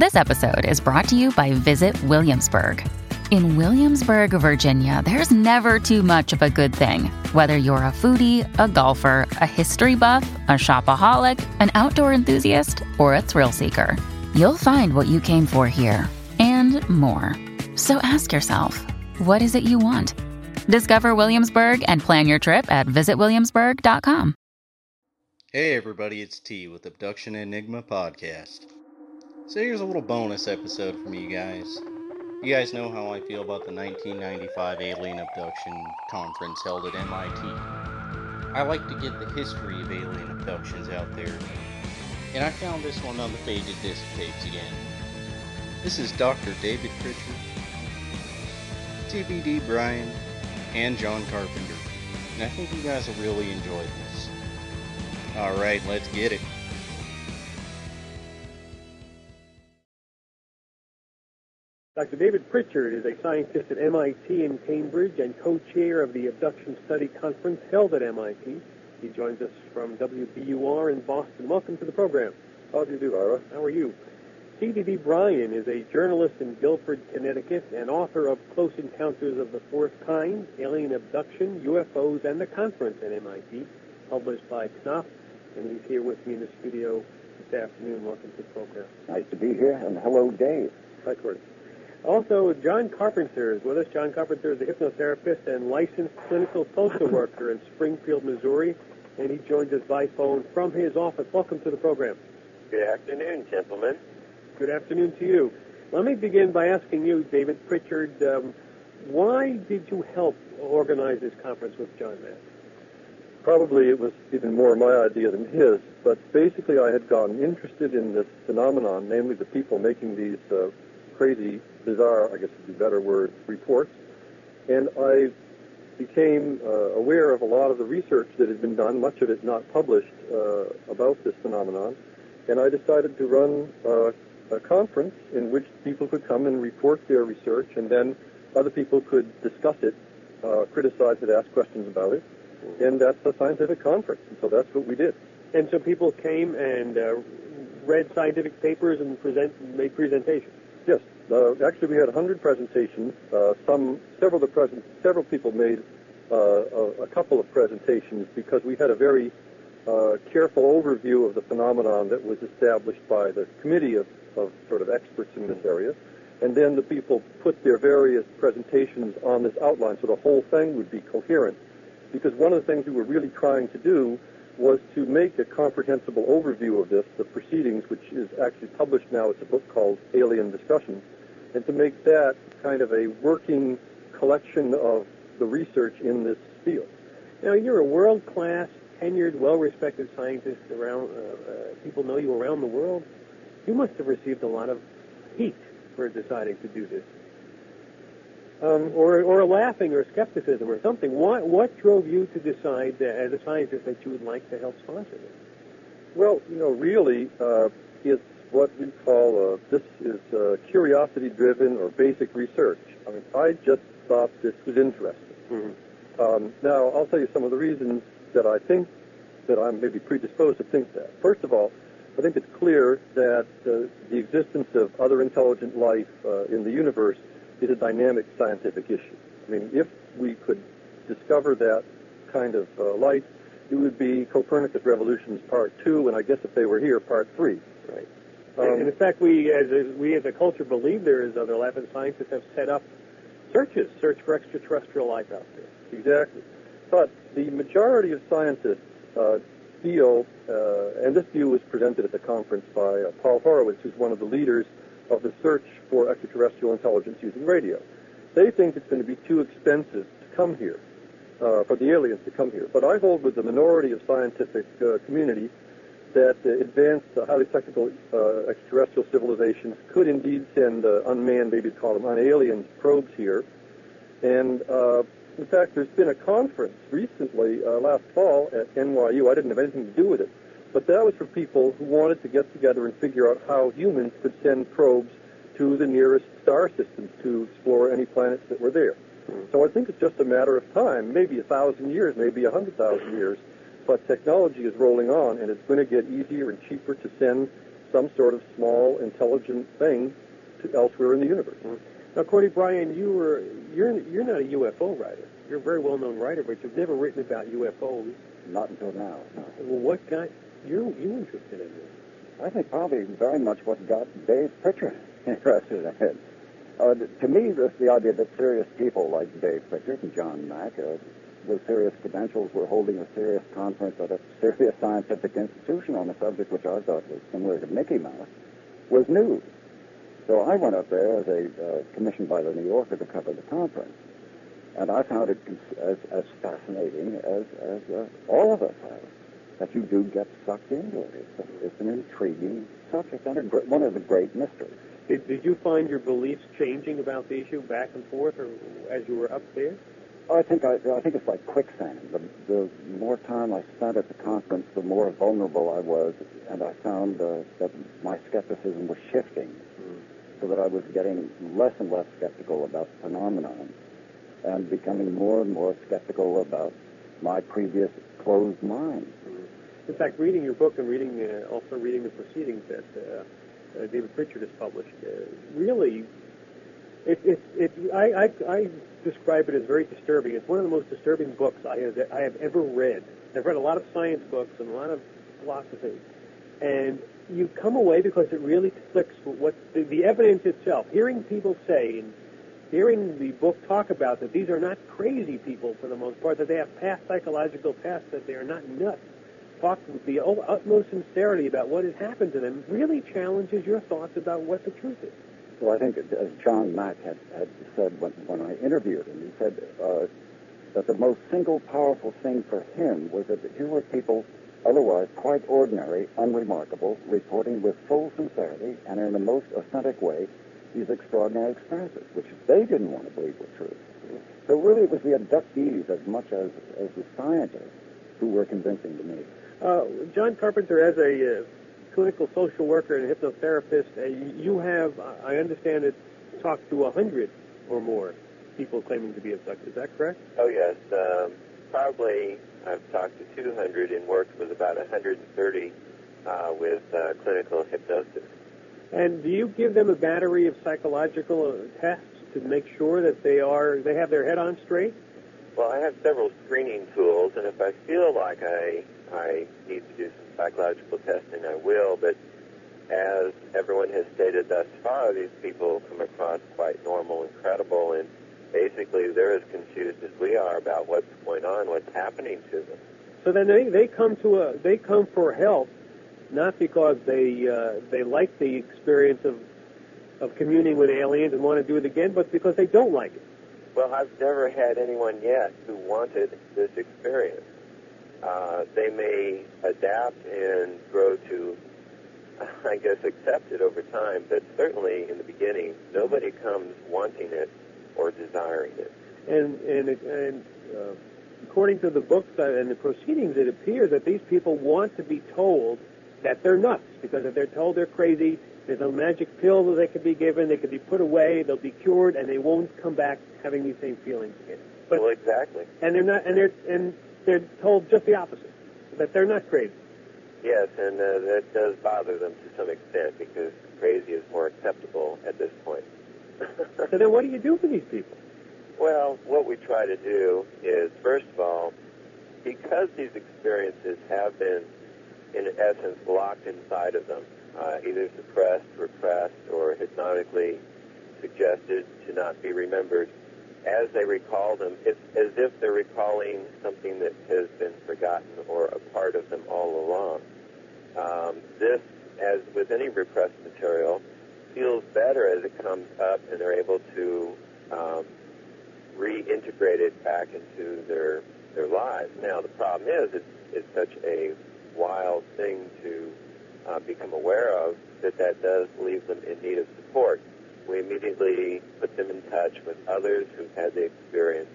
This episode is brought to you by Visit Williamsburg. In Williamsburg, Virginia, there's never too much of a good thing. Whether you're a foodie, a golfer, a history buff, a shopaholic, an outdoor enthusiast, or a thrill seeker, you'll find what you came for here and more. So ask yourself, what is it you want? Discover Williamsburg and plan your trip at visitwilliamsburg.com. Hey everybody, it's T with Abduction Enigma Podcast. So here's a little bonus episode from you guys. You guys know how I feel about the 1995 alien abduction conference held at MIT. I like to get the history of alien abductions out there. And I found this one on the faded disc tapes again. This is Dr. David Pritchard, C.D.B. Bryan, and John Carpenter. And I think you guys will really enjoy this. Alright, let's get it. Dr. David Pritchard is a scientist at MIT in Cambridge and co-chair of the Abduction Study Conference held at MIT. He joins us from WBUR in Boston. Welcome to the program. How do you do, Ira? How are you? C.D.B. Bryan is a journalist in Guilford, Connecticut, and author of Close Encounters of the Fourth Kind, Alien Abduction, UFOs, and the Conference at MIT, published by Knopf, and he's here with me in the studio this afternoon. Welcome to the program. Nice to be here, and hello, Dave. Hi, Corey. Also, John Carpenter is with us. John Carpenter is a hypnotherapist and licensed clinical social worker in Springfield, Missouri, and he joins us by phone from his office. Welcome to the program. Good afternoon, gentlemen. Good afternoon to you. Let me begin by asking you, David Pritchard, um, why did you help organize this conference with John Mack? Probably it was even more my idea than his, but basically I had gotten interested in this phenomenon, namely the people making these uh, crazy, bizarre, I guess would be a better word, reports, and I became uh, aware of a lot of the research that had been done, much of it not published, uh, about this phenomenon, and I decided to run uh, a conference in which people could come and report their research, and then other people could discuss it, uh, criticize it, ask questions about it, and that's a scientific conference, and so that's what we did. And so people came and uh, read scientific papers and present made presentations. Yes, uh, actually we had 100 presentations. Uh, some, several the present, several people made uh, a, a couple of presentations because we had a very uh, careful overview of the phenomenon that was established by the committee of, of sort of experts in this area. And then the people put their various presentations on this outline so the whole thing would be coherent. Because one of the things we were really trying to do was to make a comprehensible overview of this, the proceedings, which is actually published now. It's a book called Alien Discussions, and to make that kind of a working collection of the research in this field. Now, you're a world-class, tenured, well-respected scientist around, uh, uh, people know you around the world. You must have received a lot of heat for deciding to do this. Um, or, or laughing or skepticism or something. What, what drove you to decide uh, as a scientist that you would like to help sponsor this? Well, you know, really, uh, it's what we call, uh, this is uh, curiosity-driven or basic research. I mean, I just thought this was interesting. Mm-hmm. Um, now, I'll tell you some of the reasons that I think that I'm maybe predisposed to think that. First of all, I think it's clear that uh, the existence of other intelligent life uh, in the universe is a dynamic scientific issue. I mean, if we could discover that kind of uh, light, it would be Copernicus Revolutions Part Two, and I guess if they were here, Part Three. Right. Um, and in fact, we as a, we as a culture believe there is other life, and scientists have set up searches, search for extraterrestrial life out there. Exactly. But the majority of scientists uh, feel, uh, and this view was presented at the conference by uh, Paul Horowitz, who's one of the leaders of the search for extraterrestrial intelligence using radio. They think it's going to be too expensive to come here, uh, for the aliens to come here. But I hold with the minority of scientific uh, community that uh, advanced, uh, highly technical uh, extraterrestrial civilizations could indeed send uh, unmanned, maybe call them unaliens, probes here. And uh, in fact, there's been a conference recently, uh, last fall at NYU. I didn't have anything to do with it, but that was for people who wanted to get together and figure out how humans could send probes to the nearest star systems to explore any planets that were there. So I think it's just a matter of time, maybe a thousand years, maybe a hundred thousand years, but technology is rolling on, and it's going to get easier and cheaper to send some sort of small, intelligent thing to elsewhere in the universe. Now, Cordy Bryan, you were you're you're not a UFO writer. You're a very well-known writer, but you've never written about UFOs. Not until now. No. Well, what got you you interested in this? I think probably very much what got Dave Pritchard interested in it. Uh, to me, this, the idea that serious people like Dave Pritchard and John Mack, uh, with serious credentials, were holding a serious conference at a serious scientific institution on a subject which I thought was similar to Mickey Mouse, was news. So I went up there as a uh, commissioned by the New Yorker to cover the conference, and I found it as, as fascinating as, as uh, all of us have. That you do get sucked into it. It's, a, it's an intriguing subject and a, gr- one of the great mysteries. Did, did you find your beliefs changing about the issue back and forth, or as you were up there? I think I, I think it's like quicksand. The, the more time I spent at the conference, the more vulnerable I was, and I found uh, that my skepticism was shifting, so that I was getting less and less skeptical about the phenomenon, and becoming more and more skeptical about my previous closed mind. In fact, reading your book and reading uh, also reading the proceedings that uh, uh, David Pritchard has published, uh, really, it, it, it, I, I, I describe it as very disturbing. It's one of the most disturbing books I have, I have ever read. I've read a lot of science books and a lot of philosophy, and you come away because it really clicks with what the, the evidence itself. Hearing people say and hearing the book talk about that these are not crazy people for the most part, that they have past psychological tests, that they are not nuts. Talk with the utmost sincerity about what has happened to them really challenges your thoughts about what the truth is. Well, I think as John Mack had, had said when, when I interviewed him, he said uh, that the most single powerful thing for him was that here were people otherwise quite ordinary, unremarkable, reporting with full sincerity and in the most authentic way these extraordinary experiences, which they didn't want to believe were true. So really it was the abductees as much as, as the scientists who were convincing to me. Uh, John Carpenter, as a uh, clinical social worker and a hypnotherapist, uh, you have, I understand it, talked to a hundred or more people claiming to be abducted. Is that correct? Oh, yes. Um, probably I've talked to 200 and worked with about 130 uh, with uh, clinical hypnosis. And do you give them a battery of psychological uh, tests to make sure that they are they have their head on straight? Well, I have several screening tools, and if I feel like I I need to do some psychological testing, I will. But as everyone has stated thus far, these people come across quite normal and credible, and basically they're as confused as we are about what's going on, what's happening to them. So then they, they come to a they come for help, not because they uh, they like the experience of of communing with aliens and want to do it again, but because they don't like it. Well, I've never had anyone yet who wanted this experience. Uh, they may adapt and grow to, I guess, accept it over time, but certainly in the beginning, nobody comes wanting it or desiring it. And and and uh, according to the books and the proceedings, it appears that these people want to be told that they're nuts because if they're told they're crazy, there's a magic pill that they could be given, they could be put away, they'll be cured, and they won't come back having these same feelings again. But, well, exactly. And they're not, and they're and they're told just the opposite, that they're not crazy. Yes, and uh, that does bother them to some extent because crazy is more acceptable at this point. so then, what do you do for these people? Well, what we try to do is, first of all, because these experiences have been, in essence, locked inside of them, uh, either suppressed, repressed, or hypnotically suggested to not be remembered, as they recall them, it's as if they're recalling something that has been forgotten or a part of them all along. Um, this, as with any repressed material, feels better as it comes up and they're able to um, reintegrate it back into their their lives. Now, the problem is it's, it's such a wild thing to uh, become aware of that that does leave them in need of support we immediately put them in touch with others who've had the experience,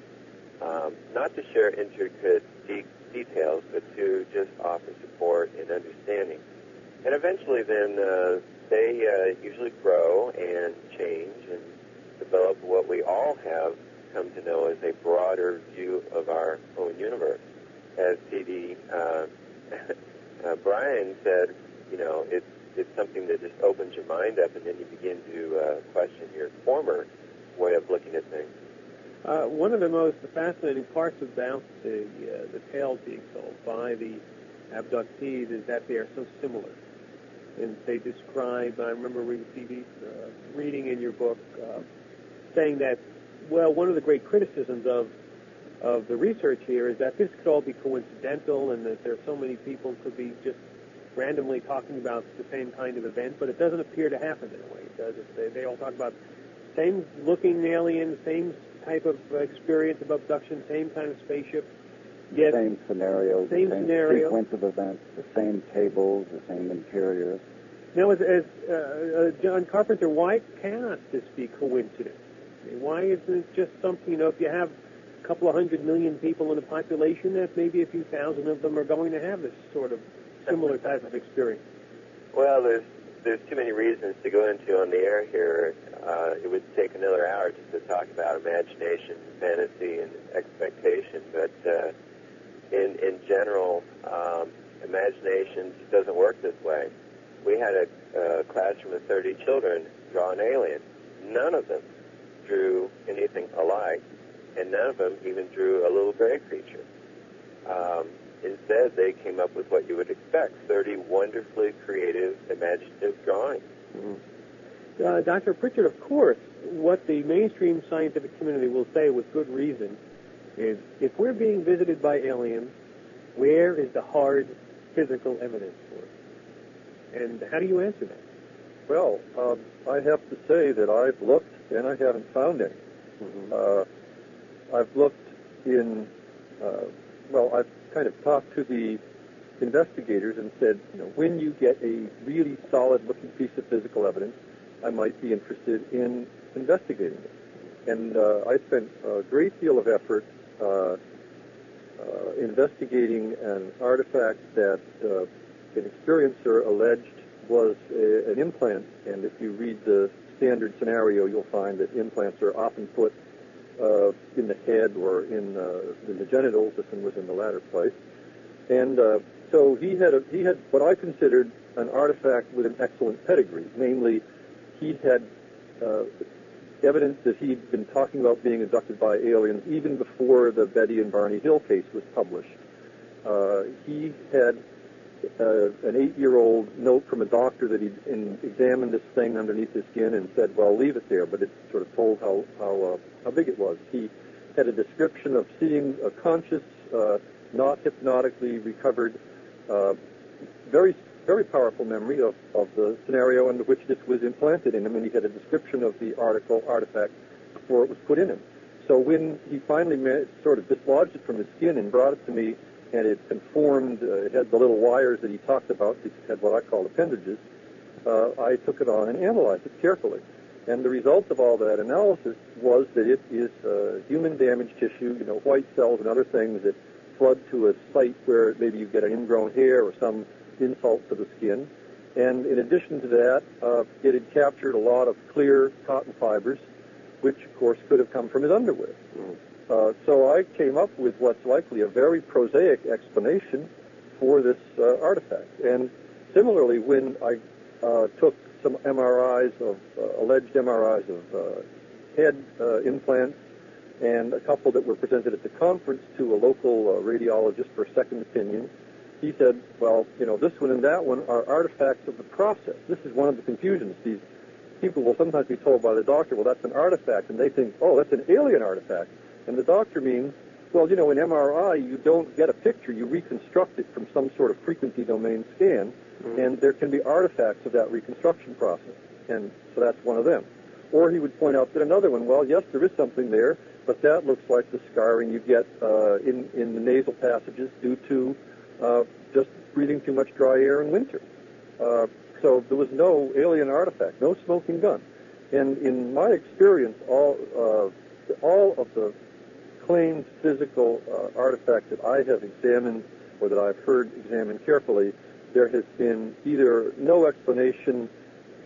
um, not to share intricate de- details, but to just offer support and understanding. And eventually, then uh, they uh, usually grow and change and develop what we all have come to know as a broader view of our own universe. As T.D. Uh, uh, Bryan said, you know, it's it's something that just opens your mind up, and then you begin to uh, question your former way of looking at things. Uh, one of the most fascinating parts about the uh, the tales being told by the abductees is that they are so similar, and they describe. I remember reading, TV, uh, reading in your book uh, saying that well, one of the great criticisms of of the research here is that this could all be coincidental, and that there are so many people could be just randomly talking about the same kind of event, but it doesn't appear to happen in a way, does it? They, they all talk about same looking alien, same type of experience of abduction, same kind of spaceship. Yet, same scenarios, same, same scenario. sequence of events, the same tables, the same interiors. Now, as, as uh, uh, John Carpenter, why cannot this be coincidence? Why isn't it just something, you know, if you have a couple of hundred million people in a population, that maybe a few thousand of them are going to have this sort of similar type of experience? Well, there's there's too many reasons to go into on the air here. Uh, it would take another hour just to talk about imagination, fantasy, and expectation. But uh, in in general, um, imagination doesn't work this way. We had a, a classroom of 30 children draw an alien. None of them drew anything alike, and none of them even drew a little gray creature. Um, instead, they came up with what you would expect 30 wonderfully creative, imaginative drawings. Mm-hmm. Uh, Dr. Pritchard, of course, what the mainstream scientific community will say with good reason is if we're being visited by aliens, where is the hard physical evidence for it? And how do you answer that? Well, um, I have to say that I've looked and I haven't found any. Mm-hmm. Uh, I've looked in, uh, well, I've kind of talked to the investigators and said, you know, when you get a really solid looking piece of physical evidence, I might be interested in investigating it. And uh, I spent a great deal of effort uh, uh, investigating an artifact that uh, an experiencer alleged was a, an implant. And if you read the standard scenario, you'll find that implants are often put uh, in the head or in, uh, in the genitals. This one was in the latter place. And uh, so he had a, he had what I considered an artifact with an excellent pedigree. Namely, he had uh, evidence that he'd been talking about being abducted by aliens even before the Betty and Barney Hill case was published. Uh, he had uh, an eight-year-old note from a doctor that in, examined this thing underneath his skin and said, "Well, leave it there," but it sort of told how how uh, how big it was. He had a description of seeing a conscious, uh, not hypnotically recovered, uh, very very powerful memory of, of the scenario under which this was implanted in him, and he had a description of the article artifact before it was put in him. So when he finally sort of dislodged it from his skin and brought it to me, and it conformed, uh, it had the little wires that he talked about, it had what I call appendages, uh, I took it on and analyzed it carefully. And the result of all that analysis was that it is uh, human damaged tissue, you know, white cells and other things that flood to a site where maybe you get an ingrown hair or some insult to the skin. And in addition to that, uh, it had captured a lot of clear cotton fibers, which of course could have come from his underwear. Mm. Uh, so I came up with what's likely a very prosaic explanation for this uh, artifact. And similarly, when I uh, took some MRIs of uh, alleged MRIs of uh, head implants and a couple that were presented at the conference to a local radiologist for a second opinion, he said, well, you know, this one and that one are artifacts of the process. This is one of the confusions. These people will sometimes be told by the doctor, well, that's an artifact, and they think, oh, that's an alien artifact. And the doctor means, well, you know, in MRI, you don't get a picture, you reconstruct it from some sort of frequency domain scan, mm-hmm. and there can be artifacts of that reconstruction process. And so that's one of them. Or he would point out that another one, well, yes, there is something there, but that looks like the scarring you get uh, in, in the nasal passages due to uh, just breathing too much dry air in winter. Uh, so there was no alien artifact, no smoking gun. And in my experience, all uh, all of the claimed physical uh, artifacts that I have examined or that I've heard examined carefully, there has been either no explanation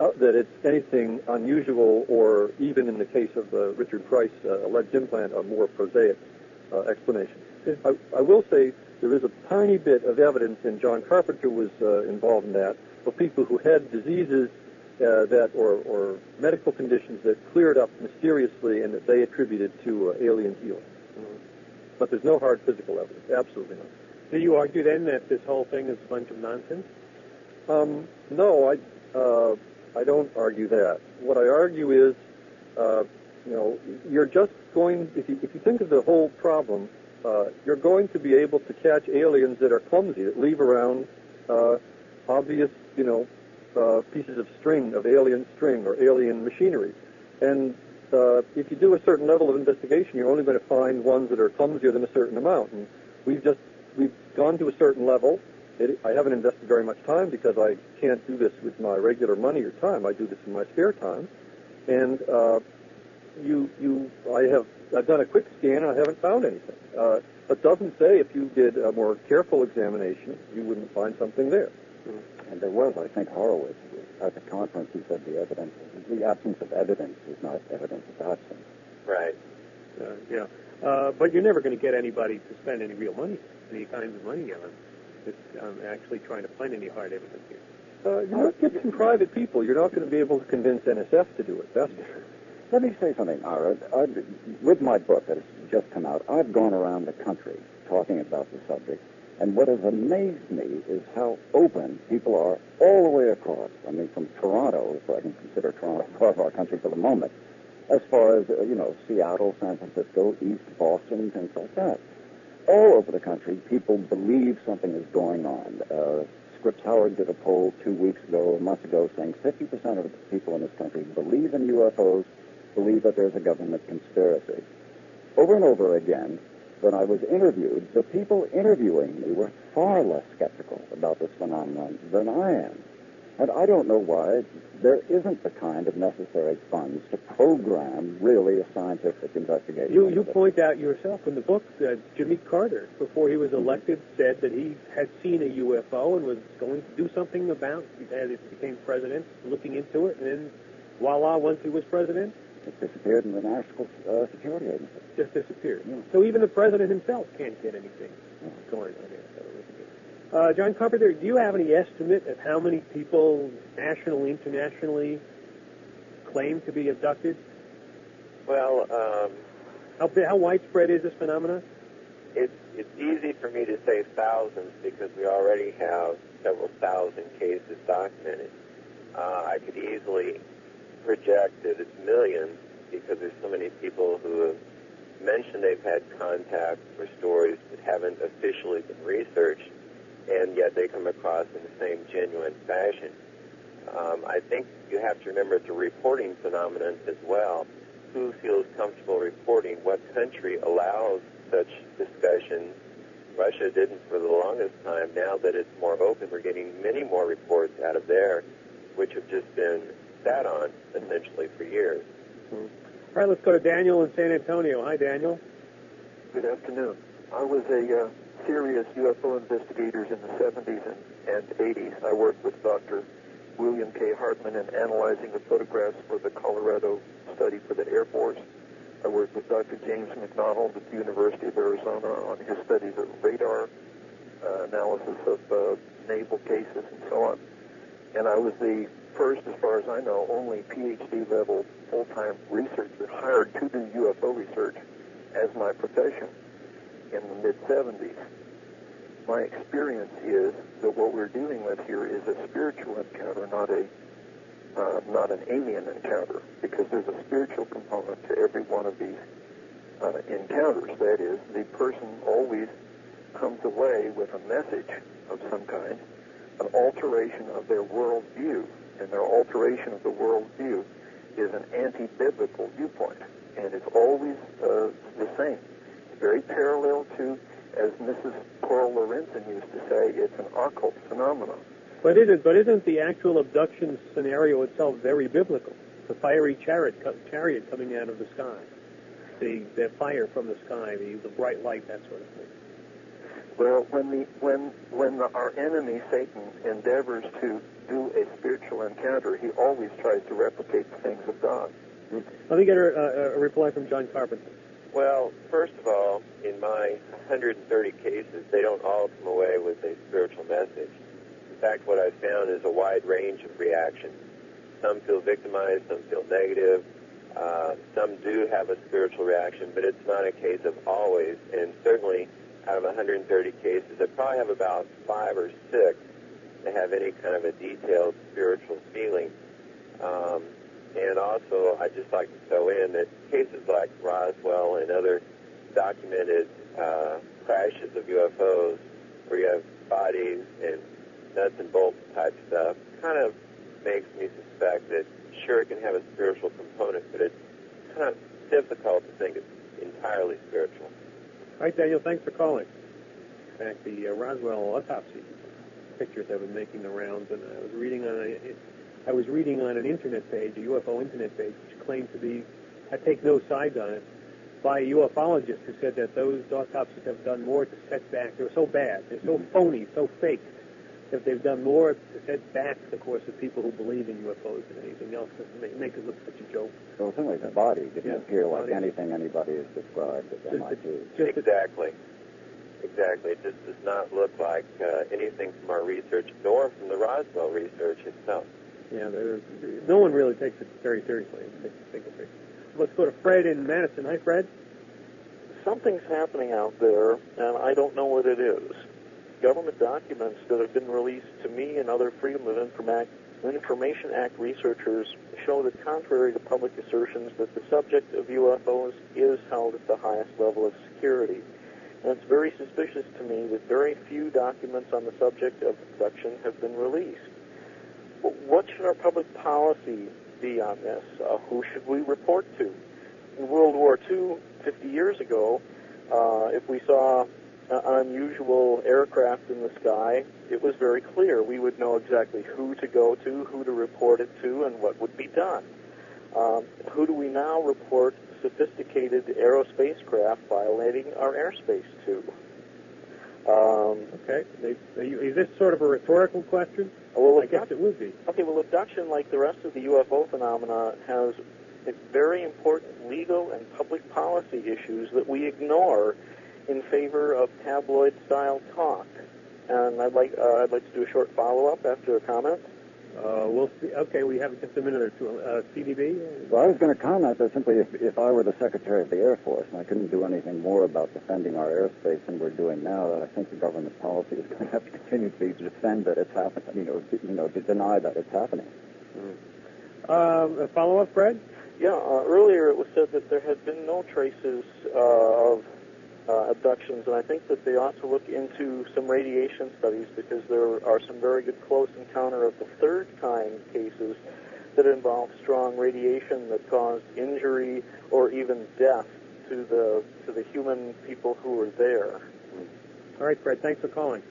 uh, that it's anything unusual or even in the case of the Richard Price uh, alleged implant, a more prosaic uh, explanation. I, I, will say there is a tiny bit of evidence, and John Carpenter was uh, involved in that, of people who had diseases uh, that or, or medical conditions that cleared up mysteriously and that they attributed to uh, alien healing. But there's no hard physical evidence. Absolutely not. Do you argue then that this whole thing is a bunch of nonsense? Um, no, I uh, I don't argue that. What I argue is, uh, you know, you're just going if you if you think of the whole problem, uh, you're going to be able to catch aliens that are clumsy that leave around uh, obvious, you know, uh, pieces of string of alien string or alien machinery, and uh, if you do a certain level of investigation, you're only going to find ones that are clumsier than a certain amount. And we've just we've gone to a certain level. It, I haven't invested very much time because I can't do this with my regular money or time. I do this in my spare time, and uh, you you I have I've done a quick scan and I haven't found anything. Uh, it doesn't say if you did a more careful examination, you wouldn't find something there. And there was, I think, Horowitz at the conference. He said the evidence, the absence of evidence is not evidence of absence. Right. Uh, yeah. Uh, but you're never going to get anybody to spend any real money, any kinds of money on this, um, actually trying to find any hard evidence here. Uh, you might get some private people. You're not going to be able to convince NSF to do it. That's for sure. Let me say something, Ira. I, with my book that has just come out, I've gone around the country talking about the subject, and what has amazed me is how open people are all the way across. I mean, from Toronto, if I can consider Toronto part of our country for the moment, as far as, uh, you know, Seattle, San Francisco, East Boston, things like that. All over the country, people believe something is going on. Uh, Scripps Howard did a poll two weeks ago, a month ago, saying 50% of the people in this country believe in UFOs, believe that there's a government conspiracy. Over and over again, when I was interviewed, the people interviewing me were far less skeptical about this phenomenon than I am. And I don't know why there isn't the kind of necessary funds to program really a scientific investigation. You, you point out yourself in the book that Jimmy Carter, before he was mm-hmm. elected, said that he had seen a UFO and was going to do something about it as he became president, looking into it, and then voila, once he was president, It disappeared in the National uh, Security Agency. just disappeared. Yeah. So even the president himself can't get anything going on here. Uh, John Carpenter, do you have any estimate of how many people, nationally, internationally, claim to be abducted? Well, um, How, how widespread is this phenomenon? it's it's easy for me to say thousands because we already have several thousand cases documented. Uh, I could easily project that it's millions because there's so many people who have mentioned they've had contact or stories that haven't officially been researched, and yet they come across in the same genuine fashion. Um, I think you have to remember it's a reporting phenomenon as well. Who feels comfortable reporting? What country allows such discussions? Russia didn't for the longest time. Now that it's more open, we're getting many more reports out of there, which have just been sat on essentially for years. All right, let's go to Daniel in San Antonio. Hi, Daniel. Good afternoon. I was a uh, serious UFO investigator in the 70s and, and 80s. I worked with Dr. William K. Hartmann in analyzing the photographs for the Colorado study for the Air Force. I worked with Dr. James McDonald at the University of Arizona on his studies of radar uh, analysis of uh, naval cases and so on. And I was the first, as far as I know, only PhD level full-time researcher hired to do UFO research as my profession in the mid 70s. My experience is that what we're dealing with here is a spiritual encounter, not a uh, not an alien encounter, because there's a spiritual component to every one of these uh, encounters. That is, the person always comes away with a message of some kind, an alteration of their worldview, and their alteration of the worldview is an anti-biblical viewpoint, and it's always uh, the same. It's very parallel to, as Mrs. Coral Lorenzen used to say, it's an occult phenomenon. But isn't but isn't the actual abduction scenario itself very biblical? The fiery chariot chariot coming out of the sky, the the fire from the sky, the the bright light, that sort of thing. Well, when the when when the, our enemy Satan endeavors to do a spiritual encounter, he always tries to replicate the things of God. Let me get a, a, a reply from John Carpenter. Well, first of all, in my 130 cases, they don't all come away with a spiritual message. In fact, what I've found is a wide range of reactions. Some feel victimized, some feel negative, uh, some do have a spiritual reaction, but it's not a case of always. And certainly, out of 130 cases, I probably have about five or six that have any kind of a detailed spiritual feeling. Um, and also, I'd just like to throw in that cases like Roswell and other documented uh, crashes of UFOs, where you have bodies and nuts and bolts type stuff, kind of makes me suspect that sure it can have a spiritual component, but it's kind of difficult to think it's entirely spiritual. All right, Daniel, thanks for calling. In fact, the uh, Roswell autopsy pictures have been making the rounds, and I was reading on a, I was reading on an internet page, a UFO internet page, which claimed to be, I take no sides on it, by a ufologist who said that those autopsies have done more to set back. They're so bad, they're so phony, so fake, that they've done more to set back the course of people who believe in UFOs than anything else to make, make it look such a joke. So certainly the body didn't Yeah, appear like body. anything anybody has described as Just, MIT. just Exactly. Exactly. It just does not look like uh, anything from our research, nor from the Roswell research itself. yeah, there's, no one really takes it very seriously. They think of it. Let's go to Fred in Madison. Hi, Fred. something's happening out there, and I don't know what it is. Government documents that have been released to me and other Freedom of Information Act researchers show that, contrary to public assertions, that the subject of UFOs is held at the highest level of security. And it's very suspicious to me that very few documents on the subject of abduction have been released. What should our public policy be on this? Uh, who should we report to? In World War II, 50 years ago, uh, if we saw uh, unusual aircraft in the sky, it was very clear. We would know exactly who to go to, who to report it to, and what would be done. Um, who do we now report sophisticated aerospace craft violating our airspace to? Um, Okay. Is this sort of a rhetorical question? well, I guess it would be. Okay, well, abduction, like the rest of the UFO phenomena, has very important legal and public policy issues that we ignore in favor of tabloid-style talk. And I'd like uh, I'd like to do a short follow-up after a comment. Uh, we'll see. Okay, we have just a minute or two. Uh, CDB? Well, I was going to comment that simply if, if I were the Secretary of the Air Force and I couldn't do anything more about defending our airspace than we're doing now, that I think the government policy is going to have to continue to be to defend that it's happening, you know, to, you know, to deny that it's happening. Um, a follow-up, Fred? Yeah, uh, earlier it was said that there had been no traces uh, of uh, abductions, and I think that they ought to look into some radiation studies because there are some very good close encounter of the third kind cases that involve strong radiation that caused injury or even death to the to the human people who were there. All right, Fred, thanks for calling.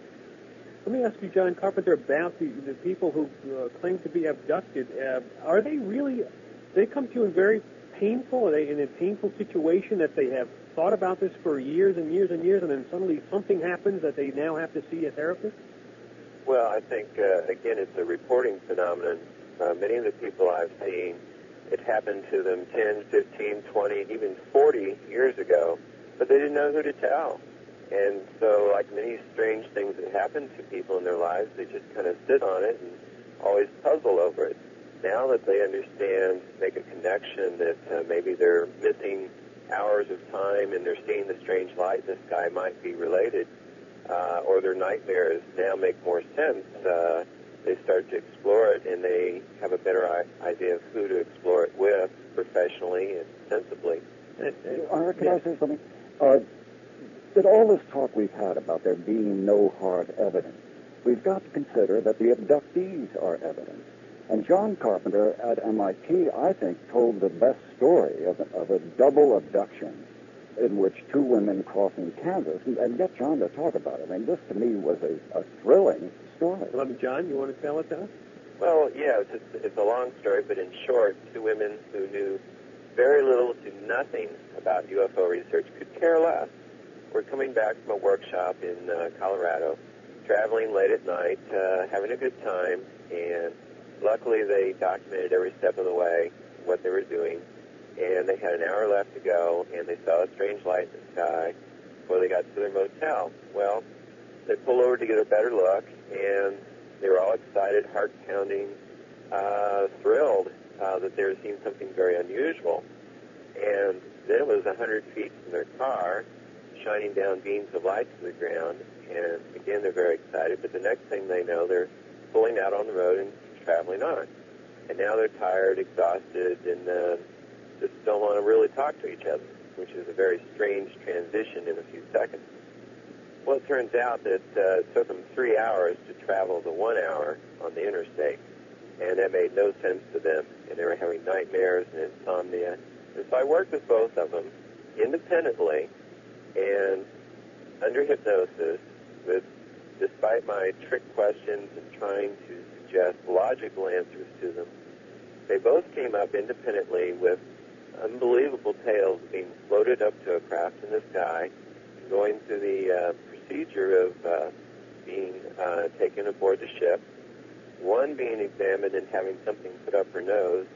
Let me ask you, John Carpenter, about the, the people who uh, claim to be abducted. Uh, are they really, they come to you in very painful, are they in a painful situation that they have thought about this for years and years and years, and then suddenly something happens that they now have to see a therapist? Well, I think, uh, again, it's a reporting phenomenon. Uh, many of the people I've seen, it happened to them 10, 15, 20, even 40 years ago, but they didn't know who to tell. And so, like many strange things that happen to people in their lives, they just kind of sit on it and always puzzle over it. Now that they understand, make a connection that uh, maybe they're missing hours of time and they're seeing the strange light in the sky might be related, uh, or their nightmares now make more sense. Uh, they start to explore it and they have a better idea of who to explore it with professionally and sensibly. I say something? Uh, with all this talk we've had about there being no hard evidence, we've got to consider that the abductees are evidence. And John Carpenter at MIT, I think, told the best story of, a- of a double abduction in which two women crossing Kansas, and, and get John to talk about it. I mean, this to me was a, a thrilling story. Let me, John, you want to tell it to us? Well, yeah, it's, it's, it's a long story, but in short, two women who knew very little to nothing about UFO research could care less. Were coming back from a workshop in uh, Colorado, traveling late at night, uh, having a good time, and luckily they documented every step of the way what they were doing. And they had an hour left to go, and they saw a strange light in the sky before they got to their motel. Well, they pull over to get a better look, and they were all excited, heart pounding, uh, thrilled uh, that they were seeing something very unusual. And then it was 100 feet from their car, shining down beams of light to the ground. And again, they're very excited. But the next thing they know, they're pulling out on the road and traveling on. And now they're tired, exhausted, and uh, just don't want to really talk to each other, which is a very strange transition in a few seconds. Well, it turns out that uh, it took them three hours to travel the one hour on the interstate, and that made no sense to them, and they were having nightmares and insomnia. And so I worked with both of them independently and under hypnosis, with despite my trick questions and trying to suggest logical answers to them, they both came up independently with unbelievable tales being floated up to a craft in the sky, going through the uh, procedure of uh, being uh, taken aboard the ship, one being examined and having something put up her nose,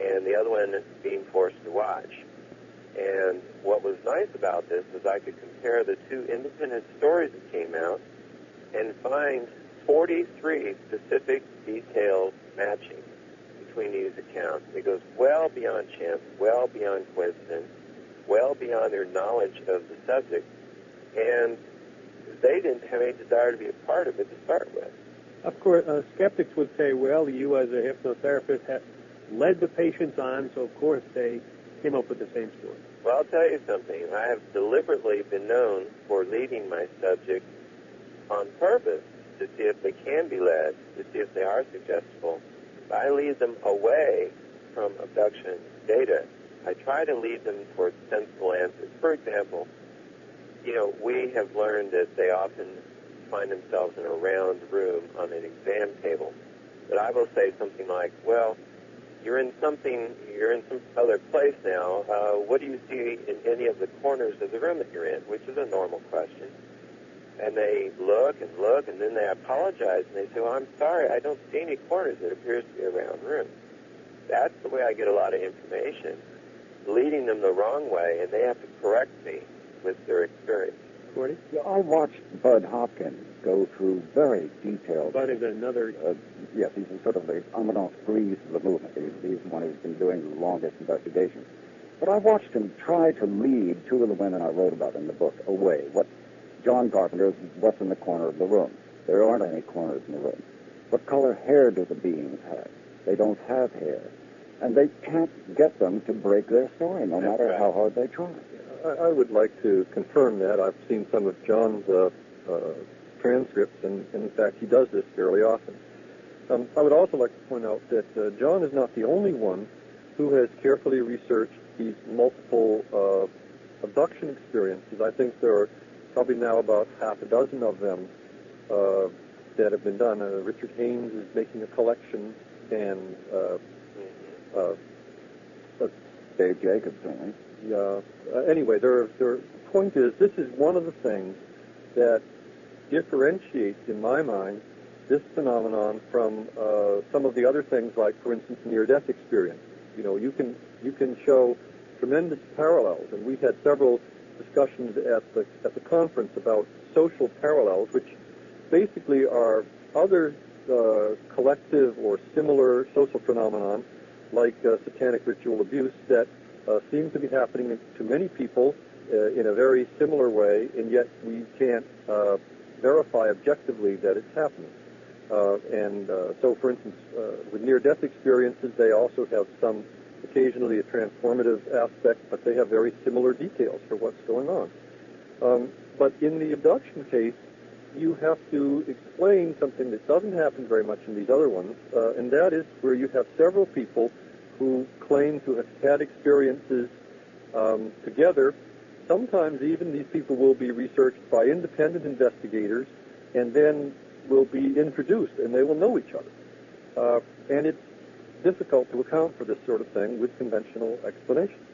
and the other one being forced to watch. And what was nice about this was I could compare the two independent stories that came out and find 43 specific details matching between these accounts. It goes well beyond chance, well beyond coincidence, well beyond their knowledge of the subject, and they didn't have any desire to be a part of it to start with. Of course, uh, skeptics would say, well, you as a hypnotherapist have led the patients on, so of course they came up with the same story. Well, I'll tell you something. I have deliberately been known for leading my subjects on purpose to see if they can be led, to see if they are suggestible. I lead them away from abduction data. I try to lead them towards sensible answers. For example, you know, we have learned that they often find themselves in a round room on an exam table. But I will say something like, well, you're in something, you're in some other place now. Uh, what do you see in any of the corners of the room that you're in? Which is a normal question. And they look and look, and then they apologize, and they say, well, I'm sorry, I don't see any corners. It appears to be a round room. That's the way I get a lot of information, leading them the wrong way, and they have to correct me with their experience. Gordy? Yeah, I watched Bud Hopkins go through very detailed. Bud is another. Uh, yes, he's sort of the Amadeus Breeze of the movement. He's, he's the one who's been doing the longest investigations. But I watched him try to lead two of the women I wrote about in the book away. What John Carpenter's What's in the Corner of the Room. There aren't any corners in the room. What color hair do the beings have? They don't have hair. And they can't get them to break their story, no That's matter right. how hard they try. I, I would like to confirm that. I've seen some of John's uh, uh, transcripts, and, and in fact, he does this fairly often. Um, I would also like to point out that uh, John is not the only one who has carefully researched these multiple uh, abduction experiences. I think there are probably now about half a dozen of them uh, that have been done. Uh, Richard Haines is making a collection, and uh, uh, Dave Jacobs, certainly. yeah. Uh, anyway, their there, the point is, this is one of the things that differentiates, in my mind, this phenomenon from uh, some of the other things, like, for instance, near-death experience. You know, you can you can show tremendous parallels, and we've had several discussions at the at the conference about social parallels, which basically are other uh, collective or similar social phenomenon, like uh, satanic ritual abuse, that uh, seem to be happening to many people uh, in a very similar way, and yet we can't uh, verify objectively that it's happening. Uh, and so, for instance, with near-death experiences, they also have some, occasionally a transformative aspect, but they have very similar details for what's going on. Um, but in the abduction case, you have to explain something that doesn't happen very much in these other ones, uh, and that is where you have several people who claim to have had experiences um, together. Sometimes even these people will be researched by independent investigators and then will be introduced and they will know each other. Uh, and it's difficult to account for this sort of thing with conventional explanations.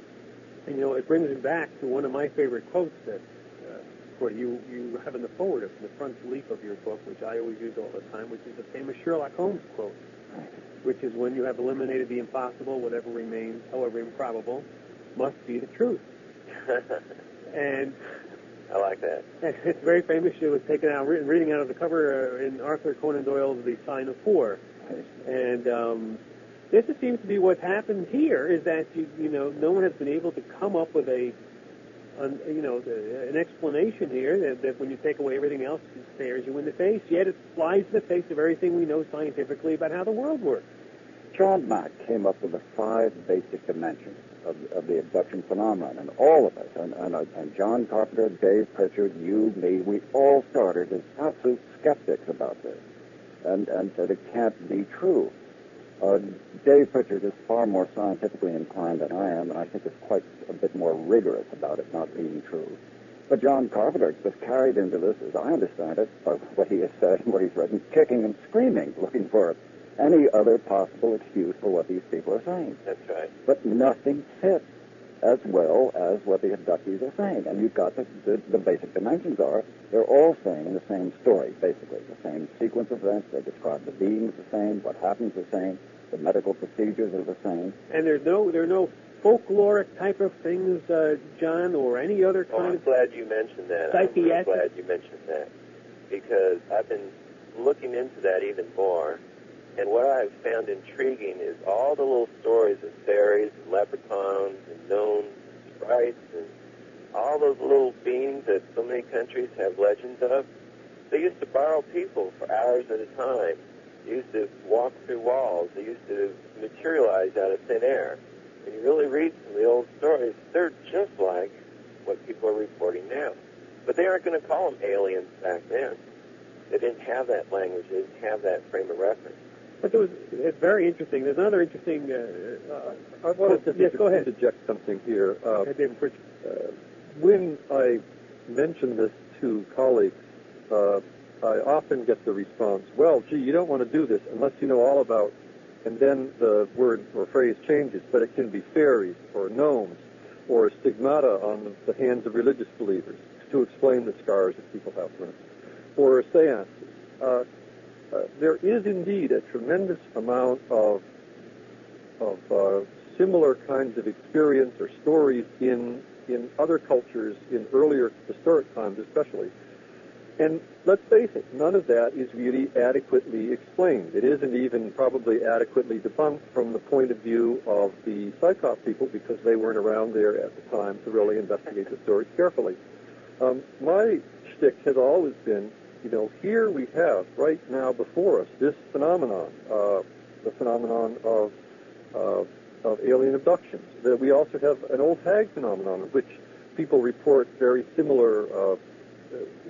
And, you know, it brings me back to one of my favorite quotes that, uh, Corey, you, you have in the forward of the front leaf of your book, which I always use all the time, which is the famous Sherlock Holmes quote, which is when you have eliminated the impossible, whatever remains, however improbable, must be the truth. And I like that. It's very famous. It was taken out, written, reading out of the cover uh, in Arthur Conan Doyle's The Sign of Four. And um, this seems to be what's happened here is that you, you know no one has been able to come up with a, an, you know, an explanation here that, that when you take away everything else, it stares you in the face. Yet it flies in the face of everything we know scientifically about how the world works. John Mack came up with the five basic dimensions of, of the abduction phenomenon, and all of us, and, and, uh, and John Carpenter, Dave Pritchard, you, me, we all started as absolute skeptics about this, and, and said it can't be true. Uh, Dave Pritchard is far more scientifically inclined than I am, and I think is quite a bit more rigorous about it not being true. But John Carpenter was carried into this, as I understand it, by what he has said and what he's written, kicking and screaming, looking for any other possible excuse for what these people are saying. That's right. But nothing fits as well as what the abductees are saying. And you've got the, the, the basic dimensions are, they're all saying the same story, basically. The same sequence of events. They describe the beings the same, what happens the same, the medical procedures are the same. And there's no there are no folkloric type of things, uh, John, or any other kind. Oh, I'm of glad you mentioned that. I'm really glad you mentioned that because I've been looking into that even more. And what I've found intriguing is all the little stories of fairies and leprechauns and gnomes, sprites, and all those little beings that so many countries have legends of. They used to borrow people for hours at a time. They used to walk through walls. They used to materialize out of thin air. When you really read some of the old stories, they're just like what people are reporting now. But they aren't going to call them aliens back then. They didn't have that language. They didn't have that frame of reference. But there was, it's very interesting. There's another interesting. Uh, uh, I wanted to yes, go ahead. interject something here. Uh, Okay, David Pritchard. uh, when I mention this to colleagues, uh, I often get the response, well, gee, you don't want to do this unless you know all about, and then the word or phrase changes, but it can be fairies or gnomes or stigmata on the hands of religious believers to explain the scars that people have, for instance, or seances. Uh, uh, there is indeed a tremendous amount of of uh, similar kinds of experience or stories in in other cultures in earlier historic times, especially. And let's face it, none of that is really adequately explained. It isn't even probably adequately debunked from the point of view of the psychop people because they weren't around there at the time to really investigate the stories carefully. Um, my shtick has always been, you know, here we have right now before us this phenomenon, uh, the phenomenon of uh, of alien abductions. That we also have an old hag phenomenon, which people report very similar. Uh,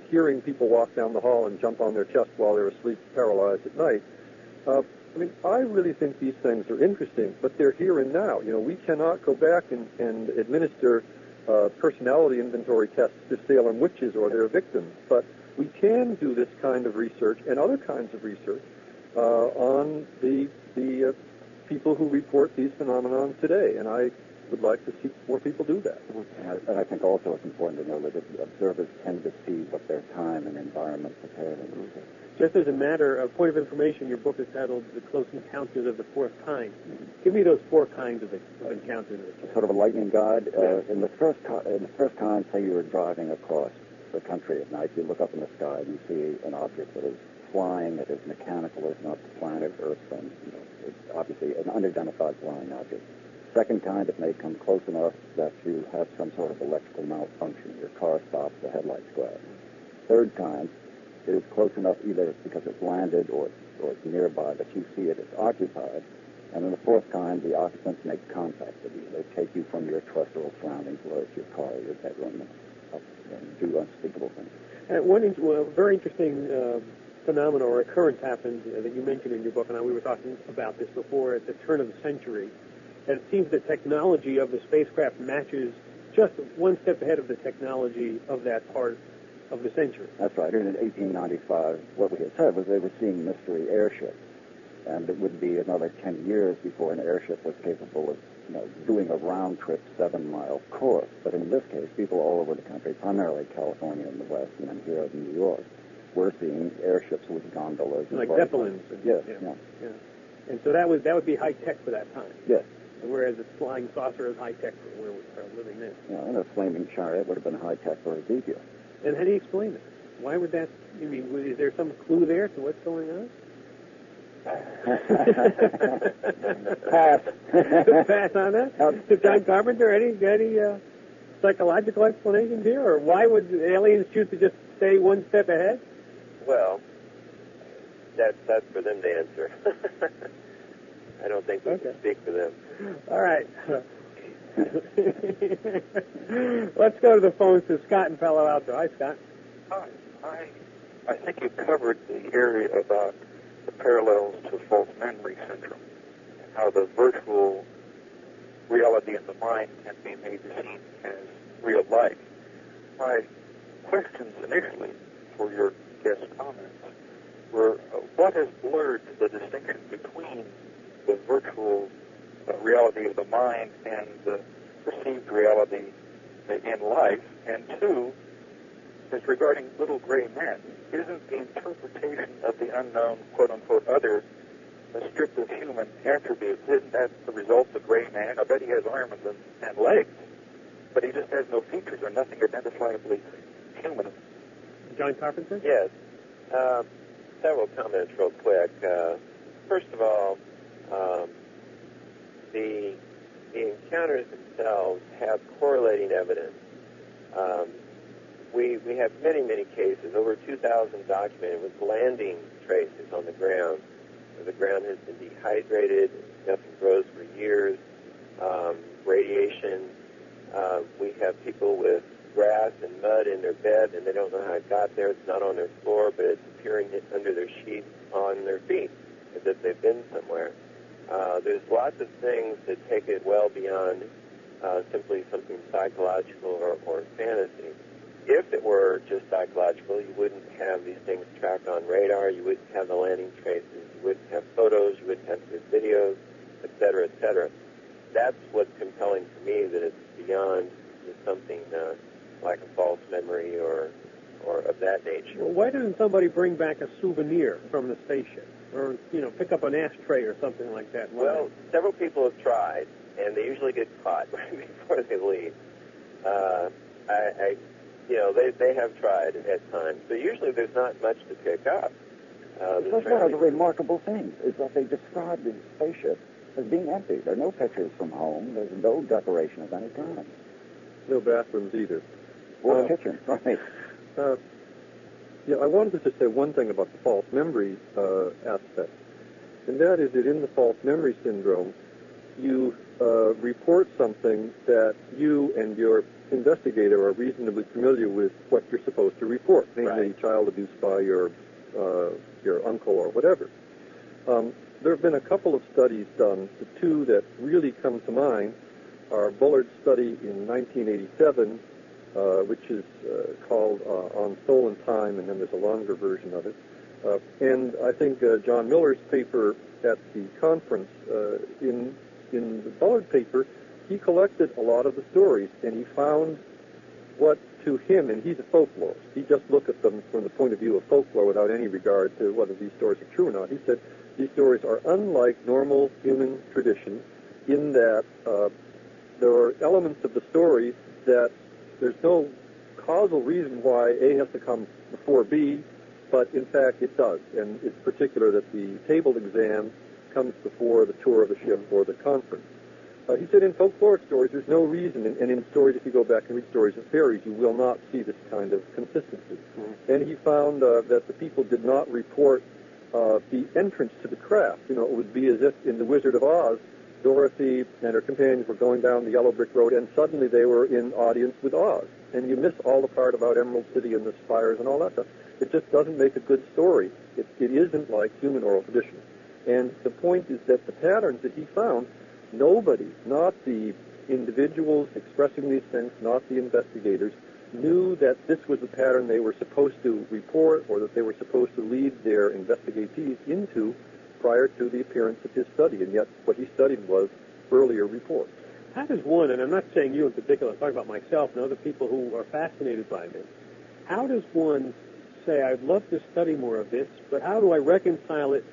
hearing people walk down the hall and jump on their chest while they're asleep, paralyzed at night. Uh, I mean, I really think these things are interesting, but they're here and now. You know, we cannot go back and, and administer uh, personality inventory tests to Salem witches or their victims, but we can do this kind of research and other kinds of research uh, on the the uh, people who report these phenomena today, and I would like to see more people do that. And I, and I think also it's important to know that observers tend to see what their time and environment prepare them for. Just as a matter of point of information, your book is titled "The Close Encounters of the Fourth Kind." Give me those four kinds of, of encounters. Sort of a lightning guide. Uh, in the first in the first kind, say you were driving across the country at night, you look up in the sky and you see an object that is flying, that is mechanical, it's not the planet Earth, and you know, it's obviously an unidentified flying object. Second kind, it may come close enough that you have some sort of electrical malfunction. Your car stops, the headlights go out. Third kind, it is close enough either because it's landed or, or it's nearby that you see it as occupied. And in the fourth kind, the occupants make contact with you. They take you from your terrestrial surroundings, whether it's your car your bedroom, and, and do unspeakable things. Uh, one in, well, very interesting uh, phenomenon or occurrence happened uh, that you mentioned in your book, and I, we were talking about this before at the turn of the century. And it seems the technology of the spacecraft matches just one step ahead of the technology of that part of the century. That's right. And in 1895, what we had said was they were seeing mystery airships. And it would be another 10 years before an airship was capable of you know, doing a round trip seven mile course. But in this case, people all over the country, primarily California and the West, and then here in New York, were seeing airships with gondolas. Like Zeppelins. and- Yes, yeah. yeah. Yeah. And so that was that would be high tech for that time. Yes. Whereas a flying saucer is high tech for where we are living now. Know, and a flaming chariot would have been high tech for Ezekiel. And how do you explain that? Why would that? I mean, is there some clue there to what's going on? Pass. Pass on that. To John Carpenter, any any uh, psychological explanations here, or why would aliens choose to just stay one step ahead? Well, that's that's for them to answer. I don't think we Okay. can speak for them. All right. Let's go to the phones to Scott in Palo Alto. Hi, Scott. Hi. I, I think you covered the area about the parallels to false memory syndrome and how the virtual reality in the mind can be made to seem as real life. My questions initially for your guest comments were uh, what has blurred the distinction between the virtual uh, reality of the mind and the perceived reality in life? And two, is regarding little gray men. Isn't the interpretation of the unknown, quote unquote, other a strip of human attributes? Isn't that the result of gray man? I bet he has arms and, and legs, but he just has no features or nothing identifiably human. John Carpenter? Yes. Uh, several comments real quick. Uh, first of all, um, the, the encounters themselves have correlating evidence. Um, we, we have many, many cases, over 2,000 documented, with landing traces on the ground. The ground has been dehydrated, nothing grows for years, um, radiation. Uh, we have people with grass and mud in their bed, and they don't know how it got there. It's not on their floor, but it's appearing under their sheets on their feet, as if they've been somewhere. Uh, there's lots of things that take it well beyond uh, simply something psychological or, or fantasy. If it were just psychological, you wouldn't have these things tracked on radar. You wouldn't have the landing traces. You wouldn't have photos. You wouldn't have good videos, et cetera, et cetera. That's what's compelling to me that it's beyond just something uh, like a false memory or or of that nature. Well, why doesn't somebody bring back a souvenir from the spaceship, or you know, pick up an ashtray or something like that? Well, several people have tried, and they usually get caught right before they leave. Uh, I, I, you know, they they have tried at times, but usually there's not much to pick up. Uh, That's one of the remarkable things, is that they describe the spaceship as being empty. There are no pictures from home. There's no decoration of any kind. No bathrooms either. Or Well- kitchen, right? Uh, yeah, I wanted to just say one thing about the false memory uh, aspect, and that is that in the false memory syndrome, you uh, report something that you and your investigator are reasonably familiar with what you're supposed to report, namely child abuse by your uh, your uncle or whatever. Um, there have been a couple of studies done. The two that really come to mind are Bullard's study in 1987 uh, which is uh, called uh, On Stolen Time, and then there's a longer version of it. Uh, and I think uh, John Miller's paper at the conference, uh, in, in the Bullard paper, he collected a lot of the stories, and he found what to him, and he's a folklorist, he just looked at them from the point of view of folklore without any regard to whether these stories are true or not. He said these stories are unlike normal human tradition in that uh, there are elements of the story that there's no causal reason why A has to come before B, but in fact it does. And it's particular that the tabled exam comes before the tour of the ship or the conference. Uh, he said in folkloric stories, there's no reason, and, and in stories, if you go back and read stories of fairies, you will not see this kind of consistency. And he found uh, that the people did not report uh, the entrance to the craft. You know, it would be as if in The Wizard of Oz, Dorothy and her companions were going down the yellow brick road, and suddenly they were in audience with Oz. And you miss all the part about Emerald City and the spires and all that stuff. It just doesn't make a good story. It, it isn't like human oral tradition. And the point is that the patterns that he found, nobody, not the individuals expressing these things, not the investigators, knew that this was the pattern they were supposed to report or that they were supposed to lead their investigatees into prior to the appearance of his study. And yet what he studied was earlier reports. How does one, and I'm not saying you in particular, I'm talking about myself and other people who are fascinated by this, how does one say, I'd love to study more of this, but how do I reconcile it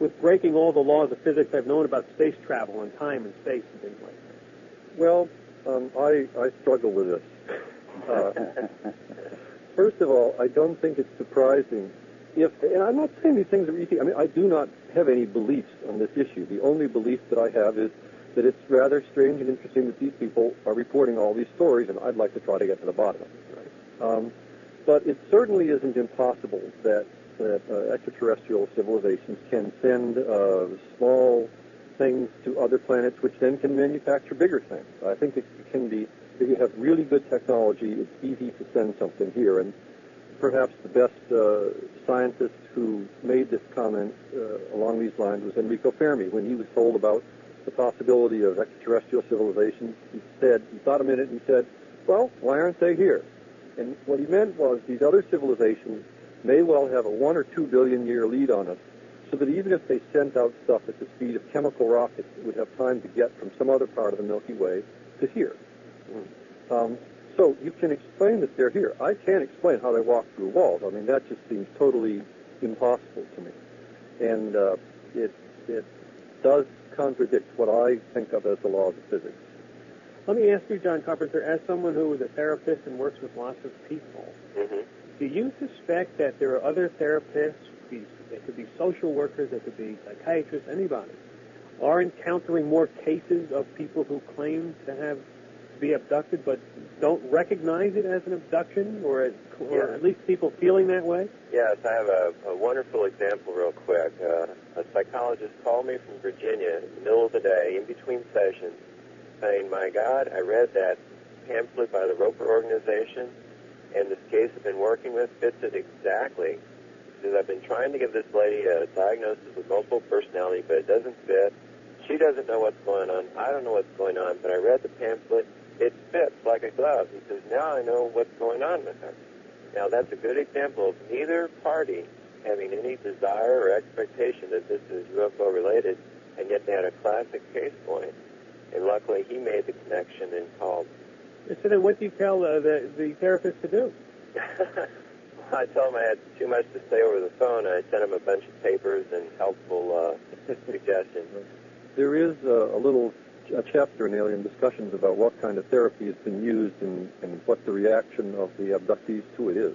with breaking all the laws of physics I've known about space travel and time and space and things like that? Well, um, I, I struggle with this. Uh, First of all, I don't think it's surprising if, and I'm not saying these things are easy. I mean, I do not have any beliefs on this issue. The only belief that I have is that it's rather strange and interesting that these people are reporting all these stories, and I'd like to try to get to the bottom of it. Right? Um, but it certainly isn't impossible that, that uh, extraterrestrial civilizations can send uh, small things to other planets, which then can manufacture bigger things. I think it can be, if you have really good technology, it's easy to send something here. And perhaps the best uh, scientist who made this comment uh, along these lines was Enrico Fermi. When he was told about the possibility of extraterrestrial civilizations, he said, he thought a minute and he said, well, why aren't they here? And what he meant was these other civilizations may well have a one or two billion year lead on us, so that even if they sent out stuff at the speed of chemical rockets, it would have time to get from some other part of the Milky Way to here. Um, so you can explain that they're here. I can't explain how they walk through walls. I mean, that just seems totally impossible to me. And uh, it, it does contradict what I think of as the laws of physics. Let me ask you, John Carpenter, as someone who is a therapist and works with lots of people, Mm-hmm. Do you suspect that there are other therapists, these- they could be social workers, they could be psychiatrists, anybody, are encountering more cases of people who claim to have be abducted but don't recognize it as an abduction, or, as, or Yeah. at least people feeling that way? Yes, I have a, a wonderful example real quick. Uh, a psychologist called me from Virginia in the middle of the day, in between sessions, saying, my God, I read that pamphlet by the Roper Organization, and this case I've been working with fits it exactly. Because I've been trying to give this lady a diagnosis with multiple personality, but it doesn't fit. She doesn't know what's going on. I don't know what's going on, but I read the pamphlet. It fits like a glove. He says, now I know what's going on with her. Now, that's a good example of neither party having any desire or expectation that this is UFO related, and yet they had a classic case point. And luckily, he made the connection and called. So then what do you tell uh, the, the therapist to do? I told him I had too much to say over the phone, I sent him a bunch of papers and helpful uh, suggestions. There is a, a little a chapter in Alien Discussions about what kind of therapy has been used and, and what the reaction of the abductees to it is.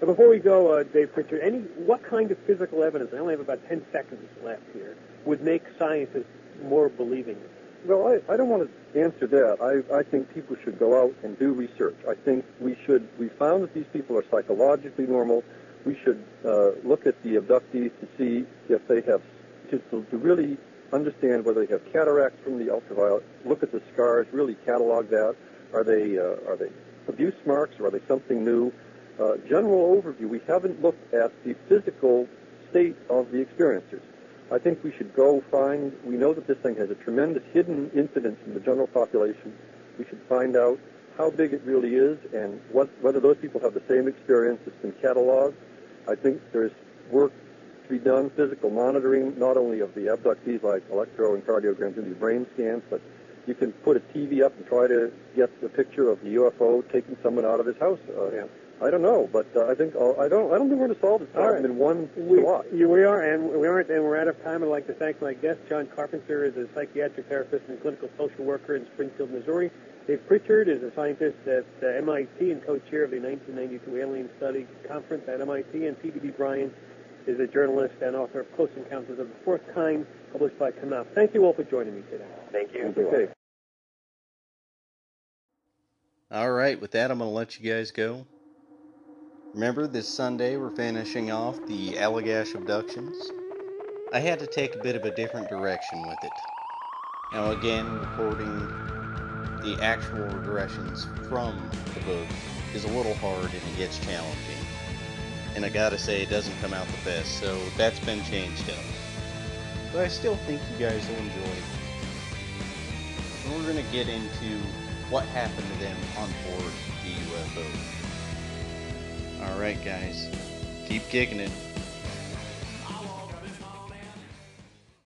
Uh, Before we go, uh, Dave Pritchard, any what kind of physical evidence? I only have about ten seconds left here. Would make scientists more believing? Well, I, I don't want to answer that. I, I think people should go out and do research. I think we should, we found that these people are psychologically normal. We should uh, look at the abductees to see if they have, to, to really understand whether they have cataracts from the ultraviolet, look at the scars, really catalog that. Are they, uh, are they abuse marks or are they something new? Uh, general overview, we haven't looked at the physical state of the experiencers. I think we should go find, we know that this thing has a tremendous hidden incidence in the general population. We should find out how big it really is and what, whether those people have the same experience that's been cataloged. I think there's work to be done, physical monitoring, not only of the abductees like electro and cardiograms and these brain scans, but you can put a TV up and try to get the picture of the UFO taking someone out of his house. Uh, Yeah. I don't know, but uh, I think uh, I don't. I don't think we're going to solve this All problem right. in one We, swat. you- we are, and we aren't, and we're out of time. I'd like to thank my guest, John Carpenter, is a psychiatric therapist and clinical social worker in Springfield, Missouri. Dave Pritchard is a scientist at uh, MIT and co-chair of the 1992 Alien Study Conference at MIT, and C.D.B. Bryan is a journalist and author of Close Encounters of the Fourth Kind, published by Knopf. Thank you all for joining me today. Thank you. Okay. All right, with that, I'm going to let you guys go. Remember, this Sunday we're finishing off the Allagash abductions. I had to take a bit of a different direction with it. Now, again, recording the actual regressions from the book is a little hard and it gets challenging. And I gotta say, it doesn't come out the best, so that's been changed up. But I still think you guys will enjoy it. And we're gonna get into what happened to them on board the UFO. Alright, guys, keep kicking it.